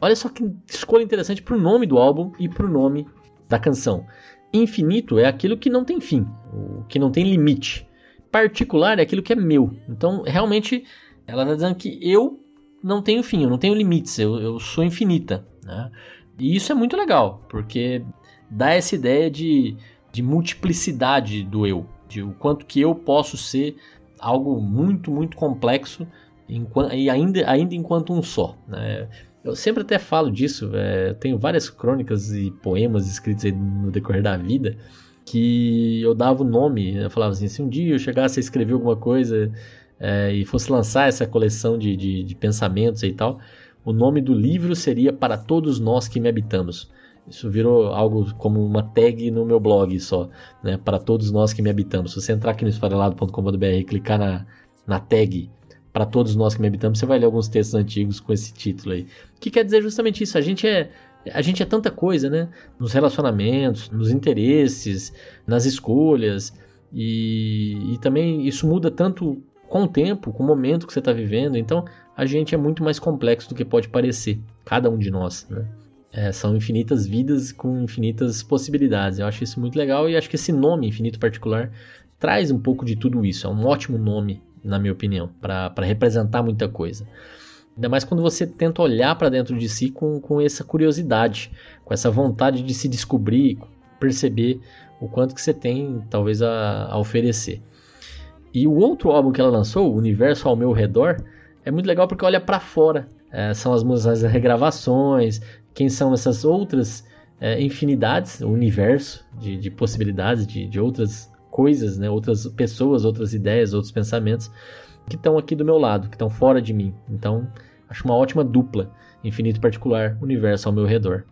Olha só que escolha interessante pro nome do álbum e pro nome da canção. Infinito é aquilo que não tem fim, o que não tem limite particular é aquilo que é meu. Então, realmente, ela está dizendo que eu não tenho fim, eu não tenho limites, eu, eu sou infinita. Né? E isso é muito legal, porque dá essa ideia de, de multiplicidade do eu, de o quanto que eu posso ser algo muito, muito complexo enquanto, e ainda, ainda enquanto um só. Né? Eu sempre até falo disso, é, tenho várias crônicas e poemas escritos no decorrer da vida que eu dava o nome, eu falava assim, se um dia eu chegasse a escrever alguma coisa é, e fosse lançar essa coleção de, de, de pensamentos e tal, o nome do livro seria Para Todos Nós que Me Habitamos. Isso virou algo como uma tag no meu blog só, né? Para todos nós que me habitamos. Se você entrar aqui no esfarelado.com.br e clicar na, na tag para todos nós que me habitamos, você vai ler alguns textos antigos com esse título aí. Que quer dizer justamente isso. A gente é a gente é tanta coisa, né? Nos relacionamentos, nos interesses, nas escolhas. E, e também isso muda tanto com o tempo, com o momento que você está vivendo. Então a gente é muito mais complexo do que pode parecer, cada um de nós, né? É, são infinitas vidas com infinitas possibilidades. Eu acho isso muito legal e acho que esse nome, Infinito Particular, traz um pouco de tudo isso. É um ótimo nome, na minha opinião, para representar muita coisa. Ainda mais quando você tenta olhar para dentro de si com, com essa curiosidade, com essa vontade de se descobrir, perceber o quanto que você tem, talvez, a, a oferecer. E o outro álbum que ela lançou, O Universo ao Meu Redor, é muito legal porque olha para fora. É, são as músicas, as regravações, quem são essas outras é, infinidades, o universo de, de possibilidades, de, de outras coisas, né? outras pessoas, outras ideias, outros pensamentos que estão aqui do meu lado, que estão fora de mim. Então, acho uma ótima dupla, infinito particular, universo ao meu redor.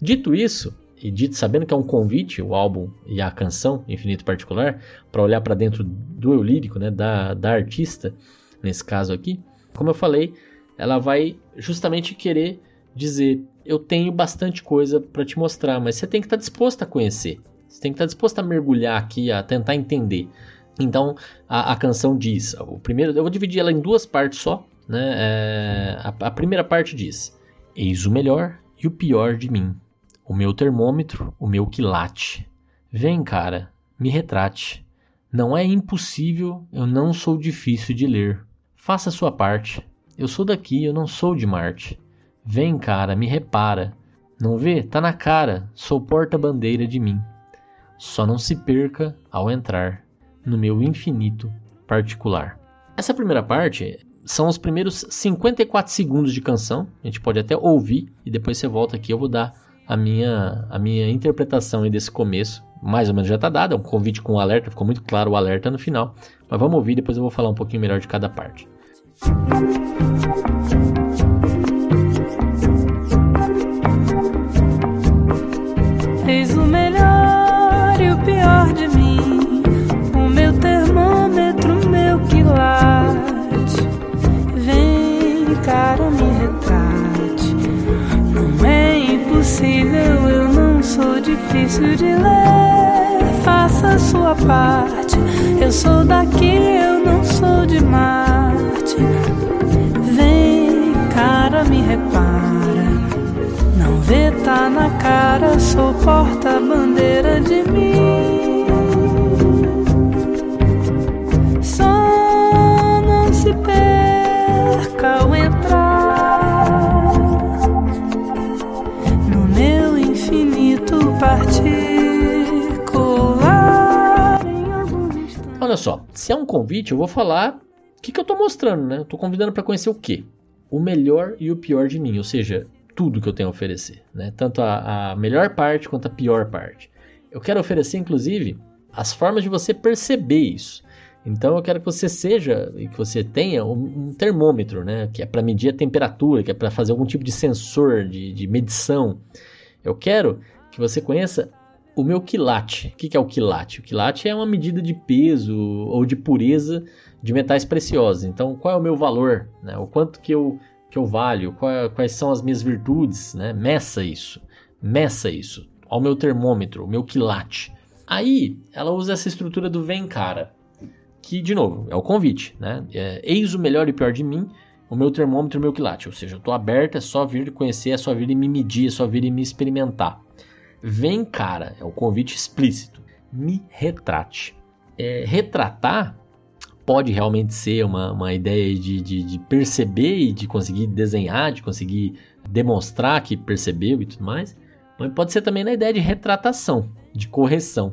Dito isso, e dito sabendo que é um convite, o álbum e a canção Infinito Particular, para olhar para dentro do eu lírico, né, da, da artista, nesse caso aqui, como eu falei, ela vai justamente querer dizer: eu tenho bastante coisa para te mostrar, mas você tem que estar tá disposto a conhecer, você tem que estar tá disposto a mergulhar aqui, a tentar entender. Então a, a, canção diz, o primeiro, eu vou dividir ela em duas partes só, né? É, a, a primeira parte diz: Eis o melhor e o pior de mim, o meu termômetro, o meu quilate. Vem, cara, me retrate. Não é impossível, eu não sou difícil de ler. Faça sua parte. Eu sou daqui, eu não sou de Marte. Vem, cara, me repara. Não vê? Tá na cara, sou porta-bandeira de mim. Só não se perca ao entrar no meu infinito particular. Essa primeira parte são os primeiros 54 segundos de canção. A gente pode até ouvir e depois você volta aqui. Eu vou dar a minha, a minha interpretação desse começo. Mais ou menos já está dada. É um convite com o alerta. Ficou muito claro o alerta no final. Mas vamos ouvir. Depois eu vou falar um pouquinho melhor de cada parte. Eis cara, me retrate. Não é impossível, eu não sou difícil de ler. Faça sua parte. Eu sou daqui, eu não sou de Marte. Vem, cara, me repara. Não vê, tá na cara, sou porta-bandeira de mim. Olha só, se é um convite, eu vou falar o que, que eu tô mostrando, né? Eu tô convidando para conhecer o quê? O melhor e o pior de mim, ou seja, tudo que eu tenho a oferecer, né? Tanto a, a melhor parte quanto a pior parte. Eu quero oferecer, inclusive, as formas de você perceber isso. Então eu quero que você seja e que você tenha um, um termômetro, né? Que é para medir a temperatura, que é para fazer algum tipo de sensor, de, de medição. Eu quero que você conheça o meu quilate. O que é o quilate? O quilate é uma medida de peso ou de pureza de metais preciosos. Então, qual é o meu valor? Né? O quanto que eu, que eu valho? É- quais são as minhas virtudes? Né? Meça isso. Meça isso. Ao meu termômetro, o meu quilate. Aí, ela usa essa estrutura do vem cara. Que, de novo, é o convite. Né? É, Eis o melhor e pior de mim, o meu termômetro e o meu quilate. Ou seja, eu estou aberto, é só vir conhecer, é só vir e me medir, é só vir e me experimentar. Vem, cara, é o convite explícito. Me retrate. É, retratar pode realmente ser uma, uma ideia de, de, de perceber e de conseguir desenhar, de conseguir demonstrar que percebeu e tudo mais. Mas pode ser também na ideia de retratação, de correção.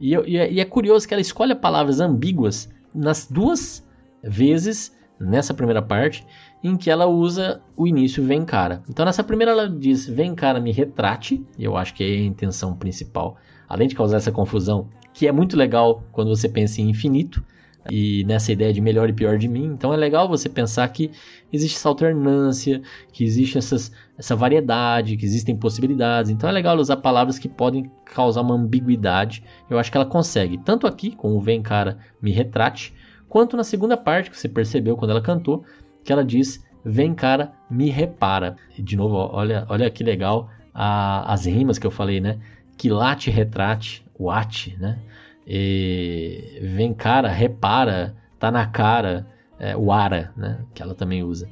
E, e é, e é curioso que ela escolhe palavras ambíguas nas duas vezes, nessa primeira parte, em que ela usa o início vem cara. Então nessa primeira ela diz vem cara me retrate, e eu acho que é a intenção principal, além de causar essa confusão, que é muito legal quando você pensa em infinito e nessa ideia de melhor e pior de mim. Então é legal você pensar que existe essa alternância, que existe essas, essa variedade, que existem possibilidades. Então é legal usar palavras que podem causar uma ambiguidade. Eu acho que ela consegue, tanto aqui com o vem cara me retrate, quanto na segunda parte que você percebeu quando ela cantou, que ela diz vem cara me repara. E de novo, olha, olha que legal a- as rimas que eu falei, né? Quilate, retrate, o ate, né? E vem cara, repara, tá na cara, é, o ara, né? Que ela também usa.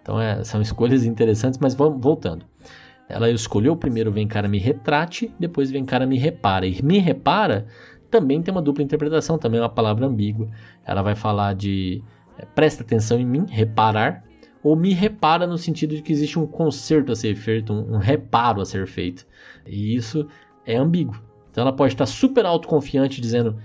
Então é, são escolhas interessantes, mas vamos voltando. Ela escolheu primeiro vem cara me retrate, depois vem cara me repara. E me repara também tem uma dupla interpretação, também é uma palavra ambígua. Ela vai falar de é, presta atenção em mim, reparar, ou me repara no sentido de que existe um conserto a ser feito, um, um reparo a ser feito. E isso é ambíguo. Então ela pode estar super autoconfiante dizendo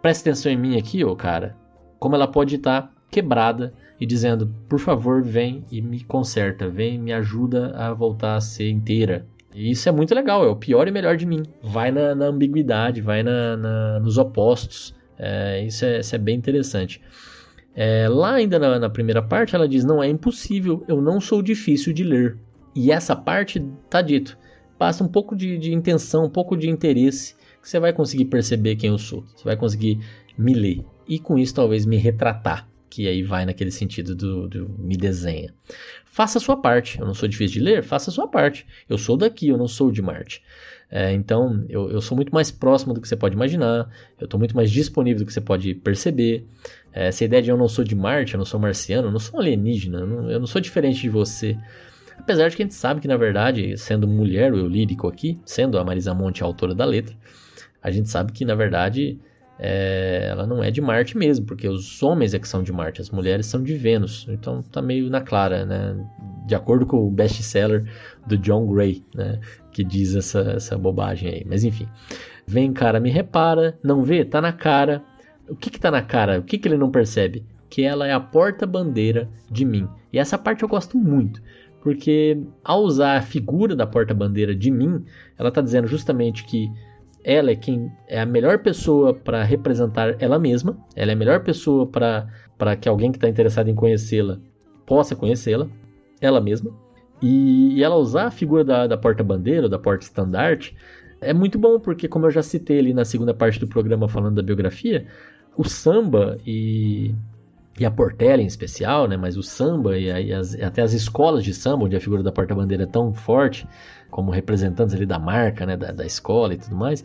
presta atenção em mim aqui, ô cara. Como ela pode estar quebrada e dizendo por favor vem e me conserta, vem e me ajuda a voltar a ser inteira. E isso é muito legal, é o pior e melhor de mim. Vai na, na ambiguidade, vai na, na- nos opostos. É, isso, é, isso é bem interessante. É, lá ainda na, na primeira parte ela diz: Não é impossível, eu não sou difícil de ler. E essa parte tá dito. Passa um pouco de, de intenção, um pouco de interesse, que você vai conseguir perceber quem eu sou. Você vai conseguir me ler. E com isso talvez me retratar. Que aí vai naquele sentido do, do me desenha. Faça a sua parte. Eu não sou difícil de ler, faça a sua parte. Eu sou daqui, eu não sou de Marte. É, então, eu, eu sou muito mais próximo do que você pode imaginar. Eu estou muito mais disponível do que você pode perceber. É, essa ideia de eu não sou de Marte, eu não sou marciano, eu não sou alienígena, eu não, eu não sou diferente de você. Apesar de que a gente sabe que, na verdade, sendo mulher, o eu lírico aqui, sendo a Marisa Monte a autora da letra, a gente sabe que, na verdade, é, ela não é de Marte mesmo, porque os homens é que são de Marte, as mulheres são de Vênus. Então tá meio na clara, né? De acordo com o best-seller do John Gray, né? Que diz essa, essa bobagem aí. Mas enfim. Vem cara, me repara, não vê? Tá na cara. O que que tá na cara? O que que ele não percebe? Que ela é a porta-bandeira de mim. E essa parte eu gosto muito. Porque ao usar a figura da porta-bandeira de mim, ela está dizendo justamente que ela é quem é a melhor pessoa para representar ela mesma, ela é a melhor pessoa para que alguém que está interessado em conhecê-la possa conhecê-la, ela mesma. E, e, ela usar a figura da, da porta-bandeira, da porta-estandarte, é muito bom, porque como eu já citei ali na segunda parte do programa falando da biografia, o samba e e a Portela em especial, né? Mas o samba e, e as, até as escolas de samba, onde a figura da porta-bandeira é tão forte, como representantes ali da marca, né? Da, da escola e tudo mais,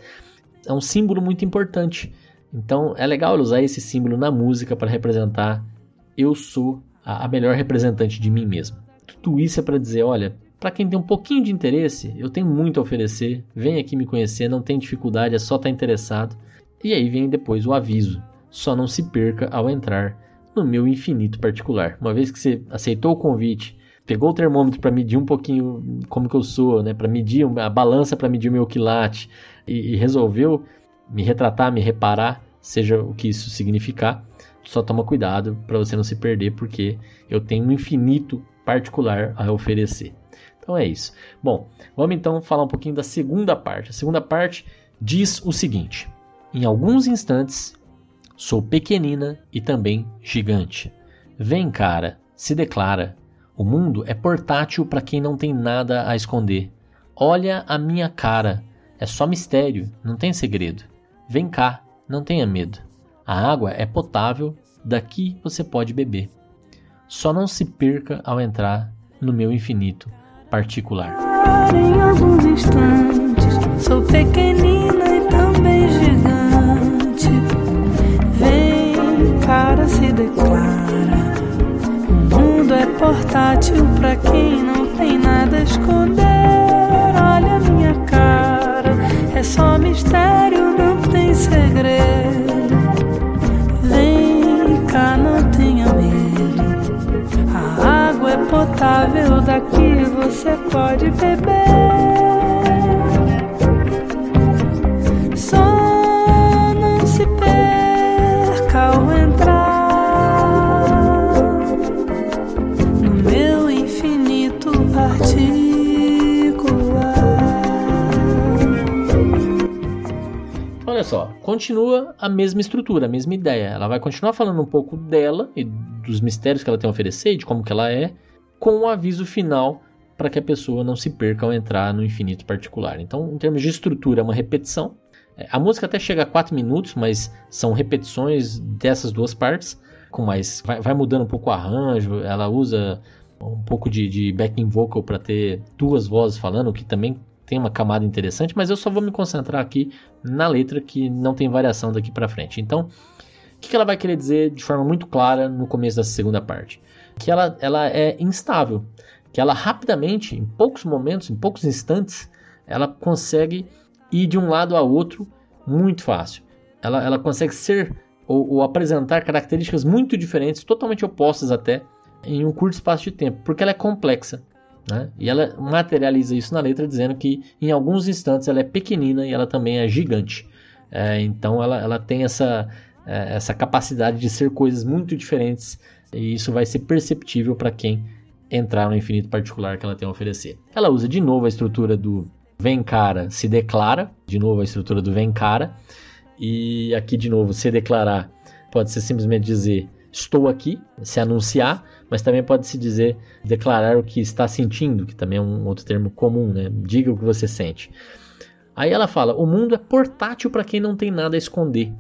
é um símbolo muito importante. Então é legal usar esse símbolo na música para representar eu sou a, a melhor representante de mim mesmo. Tudo isso é para dizer, olha, para quem tem um pouquinho de interesse, eu tenho muito a oferecer. Vem aqui me conhecer, não tem dificuldade, é só estar tá interessado. E aí vem depois o aviso. Só não se perca ao entrar no meu infinito particular. Uma vez que você aceitou o convite, pegou o termômetro para medir um pouquinho como que eu sou, né, para medir a balança para medir o meu quilate e, e resolveu me retratar, me reparar, seja o que isso significar, só toma cuidado para você não se perder, porque eu tenho um infinito particular a oferecer. Então é isso. Bom, vamos então falar um pouquinho da segunda parte. A segunda parte diz o seguinte: em alguns instantes Sou pequenina e também gigante. Vem, cara, se declara. O mundo é portátil para quem não tem nada a esconder. Olha a minha cara. É só mistério, não tem segredo. Vem cá, não tenha medo. A água é potável, daqui você pode beber. Só não se perca ao entrar no meu infinito particular. Em alguns instantes, sou pequenina e também gigante cara se declara. Portátil pra quem não tem nada a esconder. Olha minha cara, é só mistério, não tem segredo. Vem cá, não tenha medo. A água é potável, daqui você pode beber. Só, continua a mesma estrutura, a mesma ideia. Ela vai continuar falando um pouco dela e dos mistérios que ela tem a oferecer de como que ela é, com um aviso final para que a pessoa não se perca ao entrar no infinito particular. Então, em termos de estrutura, é uma repetição. É, a música até chega a 4 minutos, mas são repetições dessas duas partes, com mais vai, vai mudando um pouco o arranjo. Ela usa um pouco de, de backing vocal para ter duas vozes falando, o que também tem uma camada interessante, mas eu só vou me concentrar aqui na letra que não tem variação daqui para frente. Então, o que ela vai querer dizer de forma muito clara no começo dessa segunda parte? Que ela, ela é instável, que ela rapidamente, em poucos momentos, em poucos instantes, ela consegue ir de um lado a outro muito fácil. Ela, ela consegue ser ou, ou apresentar características muito diferentes, totalmente opostas até, em um curto espaço de tempo, porque ela é complexa. Né? E ela materializa isso na letra dizendo que em alguns instantes ela é pequenina e ela também é gigante. É, então ela, ela tem essa, é, essa capacidade de ser coisas muito diferentes e isso vai ser perceptível para quem entrar no infinito particular que ela tem a oferecer. Ela usa de novo a estrutura do vem cara, se declara, de novo a estrutura do vem cara, e aqui de novo se declarar pode ser simplesmente dizer estou aqui, se anunciar, mas também pode se dizer declarar o que está sentindo, que também é um outro termo comum, né? Diga o que você sente. Aí ela fala: o mundo é portátil para quem não tem nada a esconder.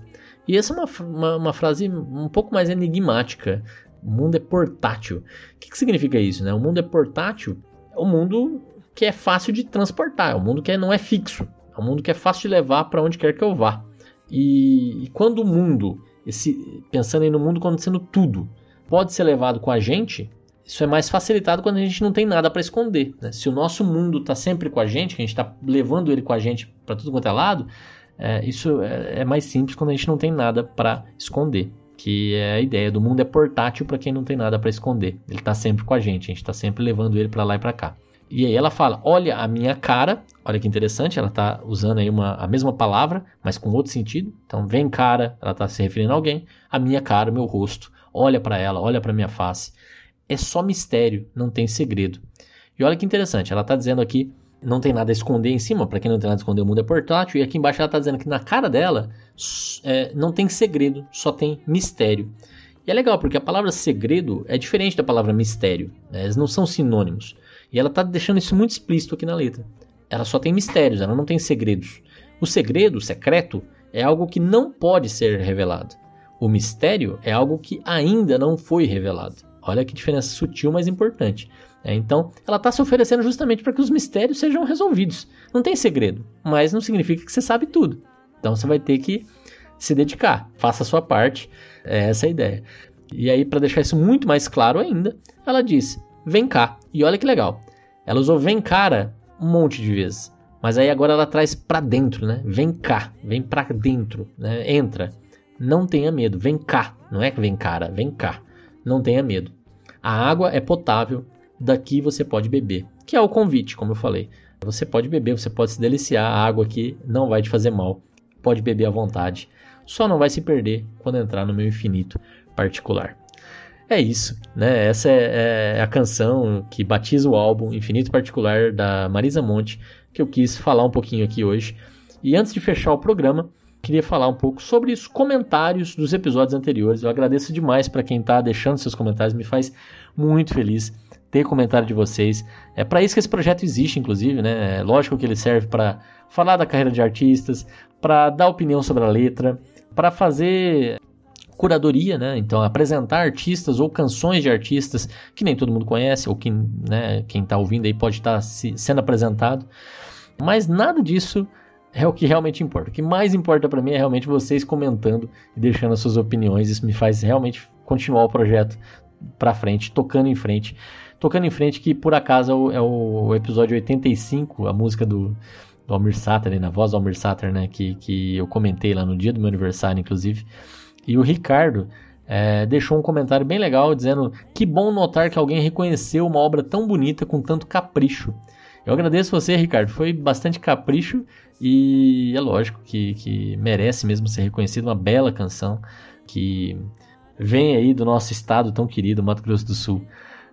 E essa é uma, uma, uma, frase um pouco mais enigmática. O mundo é portátil. O que, que significa isso? Né? O mundo é portátil é um mundo que é fácil de transportar, é um mundo que não é fixo, é um mundo que é fácil de levar para onde quer que eu vá. E, e quando o mundo esse, pensando aí no mundo como sendo tudo, pode ser levado com a gente, isso é mais facilitado quando a gente não tem nada para esconder. Né? Se o nosso mundo está sempre com a gente, que a gente está levando ele com a gente para tudo quanto é lado, é, isso é, é, mais simples quando a gente não tem nada para esconder. Que é a ideia do mundo é portátil para quem não tem nada para esconder. Ele está sempre com a gente, a gente está sempre levando ele para lá e para cá. E aí ela fala: Olha a minha cara. Olha que interessante, ela está usando aí uma, a mesma palavra, mas com outro sentido. Então, vem cara, ela está se referindo a alguém. A minha cara, meu rosto. Olha para ela, olha para minha face. É só mistério, não tem segredo. E olha que interessante, ela está dizendo aqui: não tem nada a esconder em cima. Para quem não tem nada a esconder, o mundo é portátil. E aqui embaixo ela está dizendo que na cara dela é, não tem segredo, só tem mistério. E é legal porque a palavra segredo é diferente da palavra mistério. Né? Eles não são sinônimos. E ela está deixando isso muito explícito aqui na letra. Ela só tem mistérios, ela não tem segredos. O segredo, o secreto, é algo que não pode ser revelado. O mistério é algo que ainda não foi revelado. Olha que diferença sutil, mas importante. É, então, ela está se oferecendo justamente para que os mistérios sejam resolvidos. Não tem segredo, mas não significa que você sabe tudo. Então, você vai ter que se dedicar, faça a sua parte. É essa a ideia. E aí, para deixar isso muito mais claro ainda, ela diz: vem cá. E olha que legal. Ela usou vem cara um monte de vezes. Mas aí agora ela traz para dentro, né? Vem cá, vem para dentro, né? Entra. Não tenha medo, vem cá. Não é que vem cara, vem cá. Não tenha medo. A água é potável, daqui você pode beber. Que é o convite, como eu falei. Você pode beber, você pode se deliciar, a água aqui não vai te fazer mal. Pode beber à vontade. Só não vai se perder quando entrar no meu infinito particular. É isso, né? Essa é, é, a canção que batiza o álbum Infinito Particular da Marisa Monte, que eu quis falar um pouquinho aqui hoje. E antes de fechar o programa, queria falar um pouco sobre os comentários dos episódios anteriores. Eu agradeço demais para quem está deixando seus comentários, me faz muito feliz ter comentário de vocês. É para isso que esse projeto existe, inclusive, né? É lógico que ele serve para falar da carreira de artistas, para dar opinião sobre a letra, para fazer curadoria, né? Então, apresentar artistas ou canções de artistas que nem todo mundo conhece, ou que, né, quem está ouvindo aí pode estar tá se, sendo apresentado. Mas nada disso é o que realmente importa. O que mais importa para mim é realmente vocês comentando e deixando as suas opiniões. Isso me faz realmente continuar o projeto para frente, tocando em frente. Tocando em frente, que por acaso é o, é episódio 85, a música do, do Almir Sater, na voz do Almir Sater, né? Que, que eu comentei lá no dia do meu aniversário, inclusive. E o Ricardo é, deixou um comentário bem legal dizendo que bom notar que alguém reconheceu uma obra tão bonita com tanto capricho. Eu agradeço você, Ricardo. Foi bastante capricho e é lógico que, que merece mesmo ser reconhecido. Uma bela canção que vem aí do nosso estado tão querido, Mato Grosso do Sul.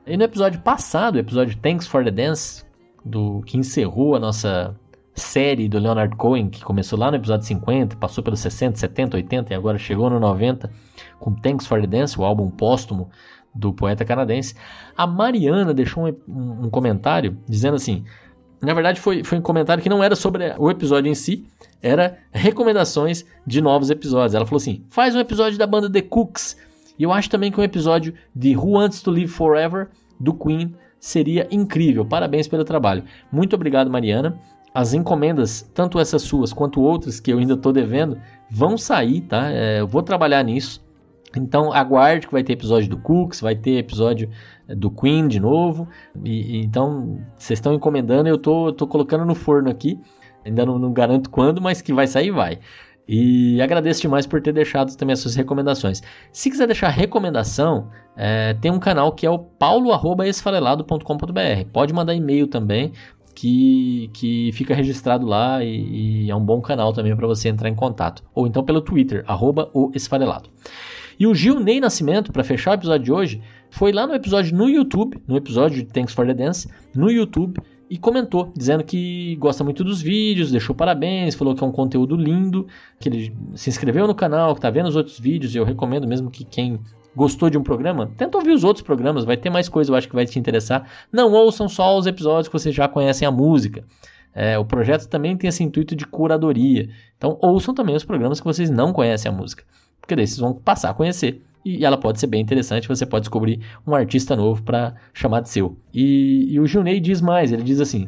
E no episódio passado, o episódio Thanks for the Dance, do que encerrou a nossa série do Leonard Cohen, que começou lá no episódio 50, passou pelos 60, 70, 80 e agora chegou no 90 com Thanks for the Dance, o álbum póstumo do poeta canadense, a Mariana deixou um, um, um comentário dizendo assim: na verdade, foi, foi um comentário que não era sobre o episódio em si, era recomendações de novos episódios. Ela falou assim: faz um episódio da banda The Cooks. E eu acho também que um episódio de Who Wants to Live Forever, do Queen, seria incrível. Parabéns pelo trabalho. Muito obrigado, Mariana as encomendas, tanto essas suas quanto outras que eu ainda estou devendo, vão sair, tá? É, eu vou trabalhar nisso. Então aguarde que vai ter episódio do Cooks, vai ter episódio é, do Queen de novo. E, e então vocês estão encomendando, eu tô, tô colocando no forno aqui. Ainda não, não, garanto quando, mas que vai sair, vai. E agradeço demais por ter deixado também as suas recomendações. Se quiser deixar recomendação, é, tem um canal que é o paulo.esfarelado.com.br. Pode mandar e-mail também que, que fica registrado lá e, e é um bom canal também para você entrar em contato. Ou então pelo Twitter, arroba o Esfarelado. E o Gil Ney Nascimento, para fechar o episódio de hoje, foi lá no episódio no YouTube, no episódio de Thanks for the Dance, no YouTube, e comentou, dizendo que gosta muito dos vídeos, deixou parabéns, falou que é um conteúdo lindo, que ele se inscreveu no canal, que está vendo os outros vídeos, e eu recomendo mesmo que quem gostou de um programa, tenta ouvir os outros programas, vai ter mais coisa, eu acho que vai te interessar. Não ouçam só os episódios que vocês já conhecem a música. É, o projeto também tem esse intuito de curadoria. Então ouçam também os programas que vocês não conhecem a música. Porque daí vocês vão passar a conhecer. E ela pode ser bem interessante, você pode descobrir um artista novo para chamar de seu. E, e o Junei diz mais, ele diz assim,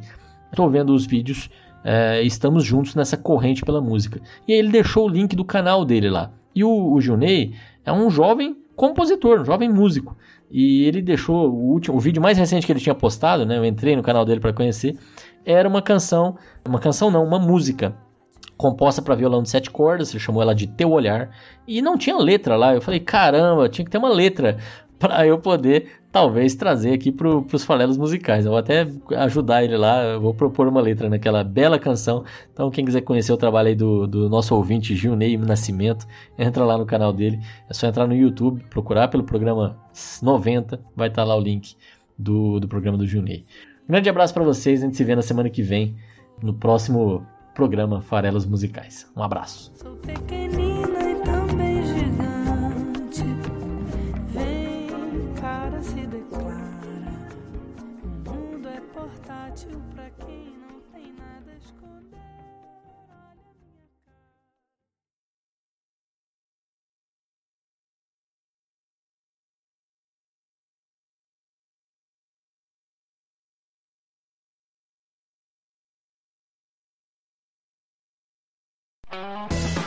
estou vendo os vídeos, é, estamos juntos nessa corrente pela música. E aí ele deixou o link do canal dele lá. E o, o Junei é um jovem compositor, um jovem músico. E ele deixou o último, o vídeo mais recente que ele tinha postado, né? Eu entrei no canal dele para conhecer. Era uma canção, uma canção não, uma música composta para violão de sete cordas, ele chamou ela de Teu Olhar, e não tinha letra lá. Eu falei, caramba, tinha que ter uma letra para eu poder talvez trazer aqui para os falelos musicais. Eu vou até ajudar ele lá, eu vou propor uma letra naquela bela canção. Então, quem quiser conhecer o trabalho aí do, do nosso ouvinte Gilney Nascimento, entra lá no canal dele. É só entrar no YouTube, procurar pelo programa 90, vai estar tá lá o link do, do programa do Gilney. Um grande abraço para vocês, a gente se vê na semana que vem, no próximo programa Farelas Musicais. Um abraço.